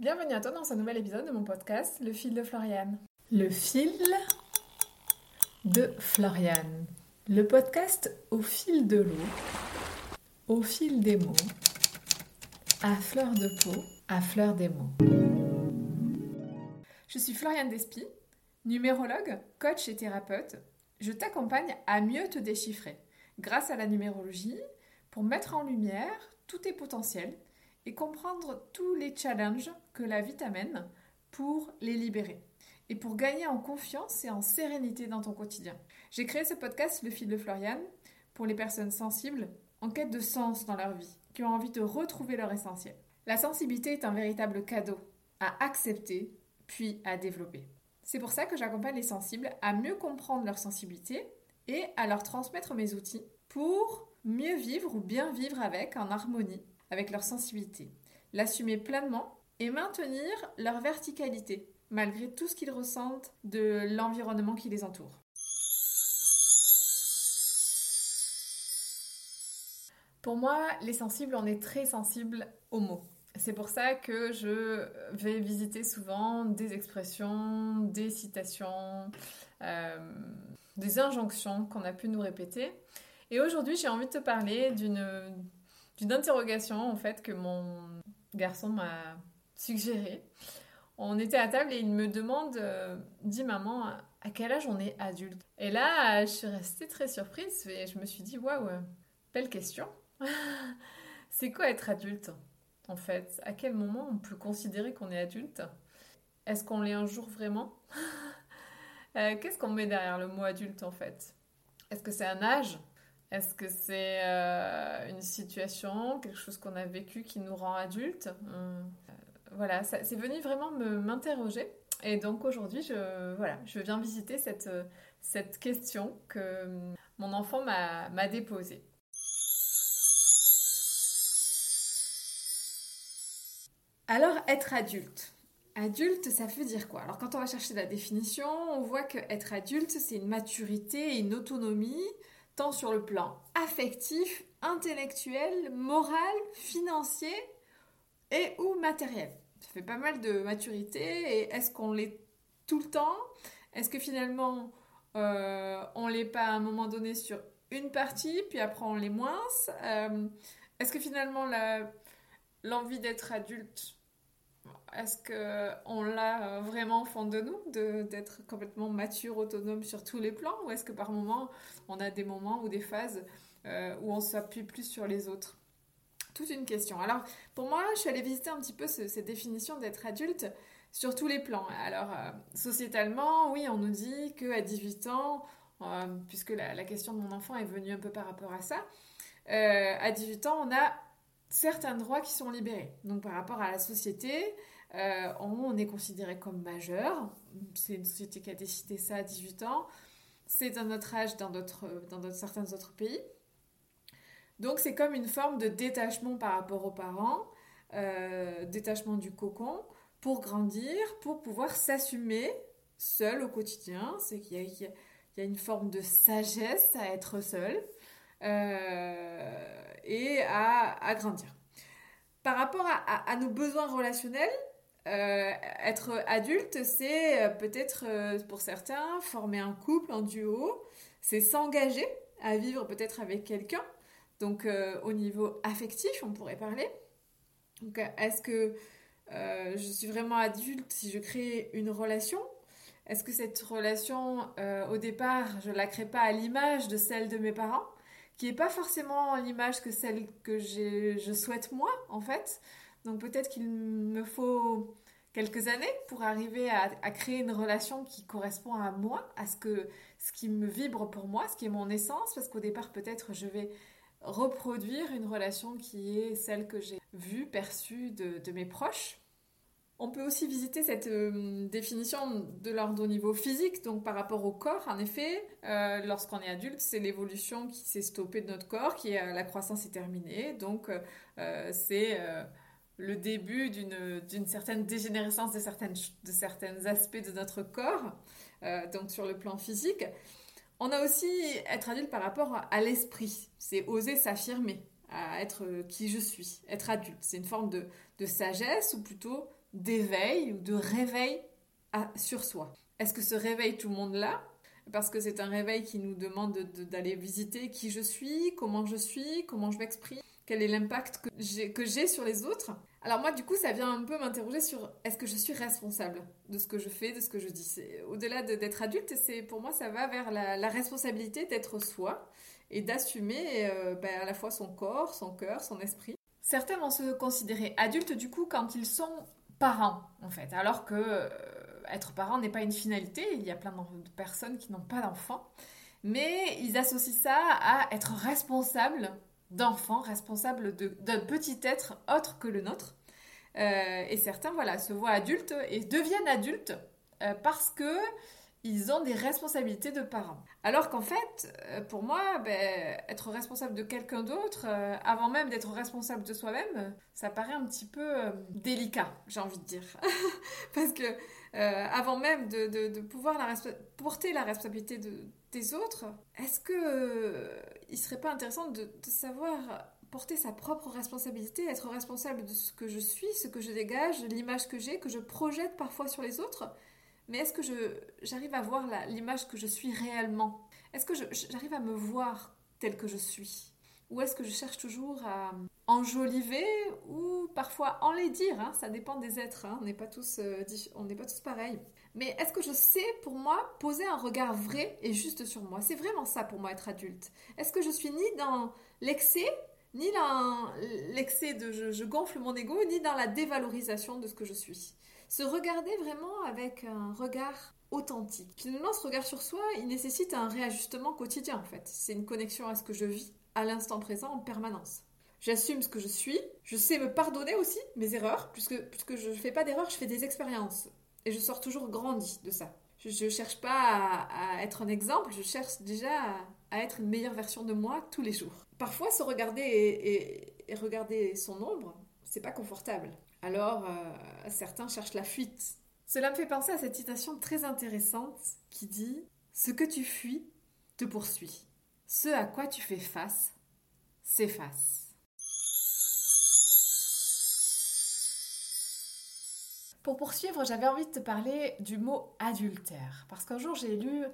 Bienvenue à toi dans ce nouvel épisode de mon podcast Le fil de Floriane. Le fil de Floriane. Le podcast au fil de l'eau, au fil des mots, à fleur de peau, à fleur des mots. Je suis Floriane Despy, numérologue, coach et thérapeute. Je t'accompagne à mieux te déchiffrer grâce à la numérologie pour mettre en lumière tous tes potentiels et comprendre tous les challenges que la vie t'amène pour les libérer et pour gagner en confiance et en sérénité dans ton quotidien. J'ai créé ce podcast Le fil de Floriane pour les personnes sensibles en quête de sens dans leur vie, qui ont envie de retrouver leur essentiel. La sensibilité est un véritable cadeau à accepter puis à développer. C'est pour ça que j'accompagne les sensibles à mieux comprendre leur sensibilité et à leur transmettre mes outils pour mieux vivre ou bien vivre avec en harmonie avec leur sensibilité, l'assumer pleinement et maintenir leur verticalité malgré tout ce qu'ils ressentent de l'environnement qui les entoure. Pour moi, les sensibles, on est très sensibles aux mots. C'est pour ça que je vais visiter souvent des expressions, des citations, euh, des injonctions qu'on a pu nous répéter. Et aujourd'hui, j'ai envie de te parler d'une d'une interrogation en fait que mon garçon m'a suggéré. On était à table et il me demande, euh, dit maman, à quel âge on est adulte? Et là, je suis restée très surprise et je me suis dit, waouh, belle question. C'est quoi être adulte en fait? À quel moment on peut considérer qu'on est adulte? Est-ce qu'on l'est un jour vraiment? Euh, Qu'est-ce qu'on met derrière le mot adulte en fait? Est-ce que c'est un âge? Est-ce que c'est euh, une situation, quelque chose qu'on a vécu qui nous rend adulte euh, Voilà, c'est venu vraiment m'interroger. Et donc aujourd'hui, je, voilà, viens visiter cette, cette question que mon enfant m'a déposée. Alors, être adulte. Adulte, ça veut dire quoi? Alors, quand on va chercher la définition, on voit que être adulte, c'est une maturité une autonomie sur le plan affectif, intellectuel, moral, financier et ou matériel. Ça fait pas mal de maturité et est-ce qu'on l'est tout le temps? Est-ce que finalement euh, on l'est pas à un moment donné sur une partie puis après on l'est moins? Euh, Est-ce que finalement l'envie d'être adulte est-ce qu'on l'a vraiment au fond de nous, d'être complètement mature, autonome sur tous les plans, ou est-ce que par moment, on a des moments ou des phases euh, où on s'appuie plus sur les autres? Toute une question. Alors, pour moi, je suis allée visiter un petit peu cette définition d'être adulte sur tous les plans. Alors, euh, sociétalement, oui, on nous dit qu'à 18 ans, euh, puisque la, question de mon enfant est venue un peu par rapport à ça, à 18 ans, on a certains droits qui sont libérés. Donc, par rapport à la société, euh, on est considéré comme majeur. C'est une société qui a décidé ça à 18 ans. C'est un autre âge dans, certains autres pays. Donc c'est comme une forme de détachement par rapport aux parents, euh, détachement du cocon, pour grandir, pour pouvoir s'assumer seul au quotidien. C'est qu'il y, a une forme de sagesse à être seul euh, et à, grandir. Par rapport à nos besoins relationnels, euh, être adulte, c'est euh, peut-être euh, pour certains former un couple, un duo, c'est s'engager à vivre peut-être avec quelqu'un. Donc au niveau affectif, on pourrait parler. Est-ce que je suis vraiment adulte si je crée une relation? Est-ce que cette relation, au départ, je la crée pas à l'image de celle de mes parents, qui n'est pas forcément l'image que celle que je souhaite moi, en fait? Donc peut-être qu'il me faut quelques années pour arriver à, créer une relation qui correspond à moi, à ce, que, ce qui me vibre pour moi, ce qui est mon essence, parce qu'au départ peut-être je vais reproduire une relation qui est celle que j'ai vue, perçue de, mes proches. On peut aussi visiter cette euh, définition de l'ordre au niveau physique, donc par rapport au corps. En effet, euh, lorsqu'on est adulte, c'est l'évolution qui s'est stoppée de notre corps, qui est, la croissance est terminée. Donc euh, c'est le début d'une certaine dégénérescence de, de certains aspects de notre corps, euh, donc sur le plan physique. On a aussi être adulte par rapport à l'esprit, c'est oser s'affirmer, à être qui je suis, être adulte. C'est une forme de, sagesse ou plutôt d'éveil ou de réveil sur soi. Est-ce que ce réveil, tout le monde l'a? Parce que c'est un réveil qui nous demande d'aller visiter qui je suis, comment je suis, comment je m'exprime, quel est l'impact que j'ai sur les autres. Alors moi, du coup, ça vient un peu m'interroger sur est-ce que je suis responsable de ce que je fais, de ce que je dis? Au-delà d'être adulte, c'est pour moi, ça va vers la, responsabilité d'être soi et d'assumer euh, ben, à la fois son corps, son cœur, son esprit. Certains vont se considérer adultes du coup quand ils sont parents en fait, alors que euh, être parent n'est pas une finalité. Il y a plein de personnes qui n'ont pas d'enfants, mais ils associent ça à être responsable d'enfants, responsable d'un petit être autre que le nôtre. Euh, et certains, voilà, se voient adultes et deviennent adultes euh, parce que ils ont des responsabilités de parents. Alors qu'en fait, euh, pour moi, ben, être responsable de quelqu'un d'autre, avant même d'être responsable de soi-même, ça paraît un petit peu délicat, j'ai envie de dire. Parce que avant même de, pouvoir porter la responsabilité des autres, est-ce que il serait pas intéressant de savoir porter sa propre responsabilité, être responsable de ce que je suis, ce que je dégage, l'image que j'ai, que je projette parfois sur les autres. Mais est-ce que j'arrive à voir l'image que je suis réellement? Est-ce que j'arrive à me voir telle que je suis? Ou est-ce que je cherche toujours à enjoliver ou parfois enlaidir hein? Ça dépend des êtres, hein. on n'est pas, euh, on n'est pas tous pareils. Mais est-ce que je sais pour moi poser un regard vrai et juste sur moi? C'est vraiment ça pour moi être adulte. Est-ce que je suis ni dans l'excès ni dans l'excès de je, gonfle mon ego, ni dans la dévalorisation de ce que je suis? Se regarder vraiment avec un regard authentique. Finalement, ce regard sur soi, il nécessite un réajustement quotidien en fait. C'est une connexion à ce que je vis à l'instant présent en permanence. J'assume ce que je suis, je sais me pardonner aussi mes erreurs, puisque, puisque je ne fais pas d'erreurs, je fais des expériences. Et je sors toujours grandi de ça. Je ne cherche pas à, être un exemple, je cherche déjà à être une meilleure version de moi tous les jours parfois se regarder et, regarder son ombre, c'est pas confortable. Alors euh, certains cherchent la fuite. Cela me fait penser à cette citation très intéressante qui dit Ce que tu fuis te poursuit. Ce à quoi tu fais face s'efface. Pour poursuivre, j'avais envie de te parler du mot adultère. Parce qu'un jour, j'ai lu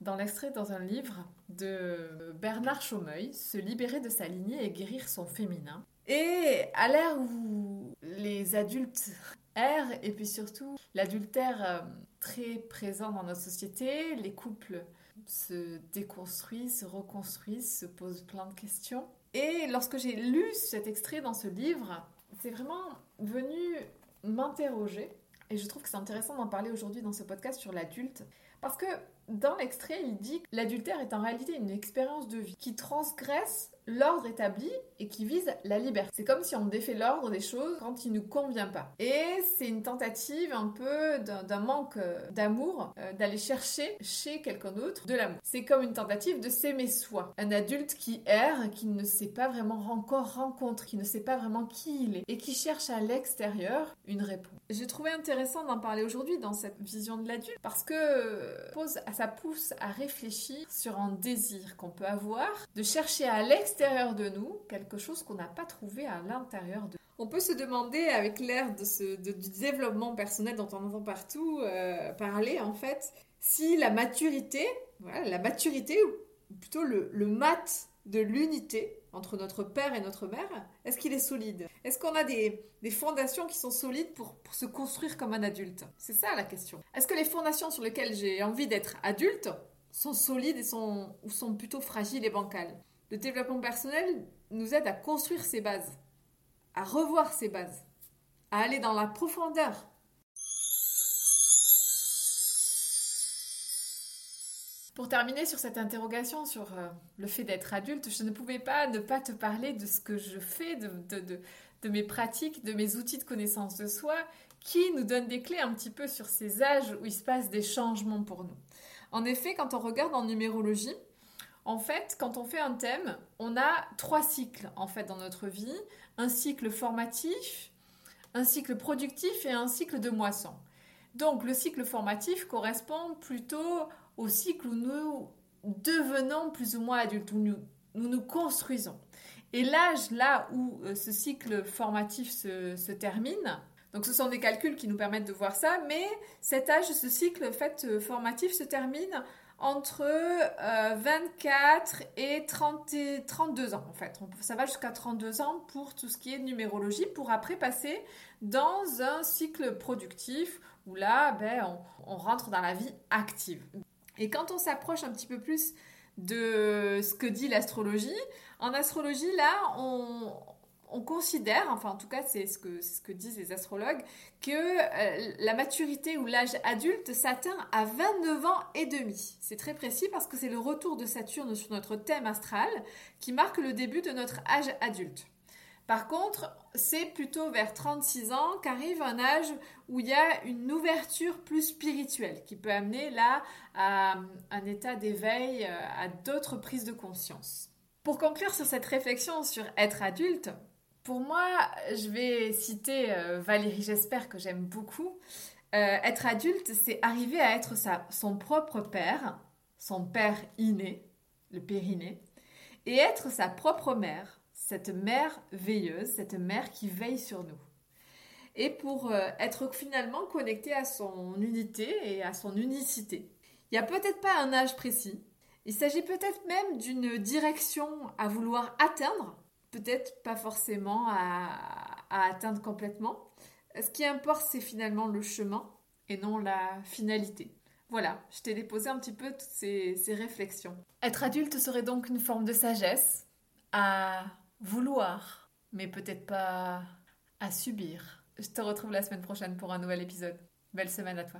dans l'extrait dans un livre de Bernard Chaumeuil, Se libérer de sa lignée et guérir son féminin. Et à l'ère où les adultes errent, et puis surtout l'adultère euh, très présent dans notre société, les couples se déconstruisent, se reconstruisent, se posent plein de questions. Et lorsque j'ai lu cet extrait dans ce livre, c'est vraiment venu m'interroger. Et je trouve que c'est intéressant d'en parler aujourd'hui dans ce podcast sur l'adulte. Parce que dans l'extrait, il dit que l'adultère est en réalité une expérience de vie qui transgresse l'ordre établi et qui vise la liberté. C'est comme si on défait l'ordre des choses quand il nous convient pas. Et c'est une tentative un peu d'un manque euh, d'amour euh, d'aller chercher chez quelqu'un d'autre de l'amour. C'est comme une tentative de s'aimer soi. Un adulte qui erre, qui ne sait pas vraiment encore rencontre, qui ne sait pas vraiment qui il est et qui cherche à l'extérieur une réponse. J'ai trouvé intéressant d'en parler aujourd'hui dans cette vision de l'adulte parce que euh, pose, pousse à réfléchir sur un désir qu'on peut avoir de chercher à l'extérieur de nous quelque chose qu'on n'a pas trouvé à l'intérieur de on peut se demander, avec l'ère de du développement personnel dont on entend partout euh, parler, en fait, si la maturité, la maturité, ou plutôt le, mat de l'unité entre notre père et notre mère, est-ce qu'il est solide? Est-ce qu'on a des, fondations qui sont solides pour, se construire comme un adulte? C'est ça la question. Est-ce que les fondations sur lesquelles j'ai envie d'être adulte sont solides et sont, ou sont plutôt fragiles et bancales? Le développement personnel nous aide à construire ses bases, à revoir ses bases, à aller dans la profondeur. Pour terminer sur cette interrogation sur euh, le fait d'être adulte, je ne pouvais pas ne pas te parler de ce que je fais, de, de mes pratiques, de mes outils de connaissance de soi, qui nous donnent des clés un petit peu sur ces âges où il se passe des changements pour nous. En effet, quand on regarde en numérologie, en fait, quand on fait un thème, on a trois cycles en fait dans notre vie un cycle formatif, un cycle productif et un cycle de moisson. Donc, le cycle formatif correspond plutôt au cycle où nous devenons plus ou moins adultes, où nous nous, construisons. Et l'âge là où euh, ce cycle formatif se, termine, Donc ce sont des calculs qui nous permettent de voir ça, mais cet âge, ce cycle fait, euh, formatif se termine entre 24 euh, et, 30 32 ans en fait. Ça va jusqu'à 32 ans pour tout ce qui est numérologie, pour après passer dans un cycle productif où là, ben, on, on rentre dans la vie active. Et quand on s'approche un petit peu plus de ce que dit l'astrologie, en astrologie, là, on, on considère, enfin en tout cas c'est ce que, ce que disent les astrologues, que euh, la maturité ou l'âge adulte s'atteint à 29 ans et demi. C'est très précis parce que c'est le retour de Saturne sur notre thème astral qui marque le début de notre âge adulte. Par contre, c'est plutôt vers 36 ans qu'arrive un âge où il y a une ouverture plus spirituelle qui peut amener là à un état d'éveil, euh, à d'autres prises de conscience. Pour conclure sur cette réflexion sur être adulte, pour moi, je vais citer euh, Valérie J'espère que j'aime beaucoup. Euh, être adulte, c'est arriver à être son propre père, son père inné, le périné, et être sa propre mère, cette mère veilleuse, cette mère qui veille sur nous. Et pour euh, être finalement connecté à son unité et à son unicité. Il n'y a peut-être pas un âge précis. Il s'agit peut-être même d'une direction à vouloir atteindre peut-être pas forcément à, atteindre complètement. Ce qui importe, c'est finalement le chemin et non la finalité. Voilà, je t'ai déposé un petit peu toutes ces, ces, réflexions. Être adulte serait donc une forme de sagesse à vouloir, mais peut-être pas à subir. Je te retrouve la semaine prochaine pour un nouvel épisode. Belle semaine à toi.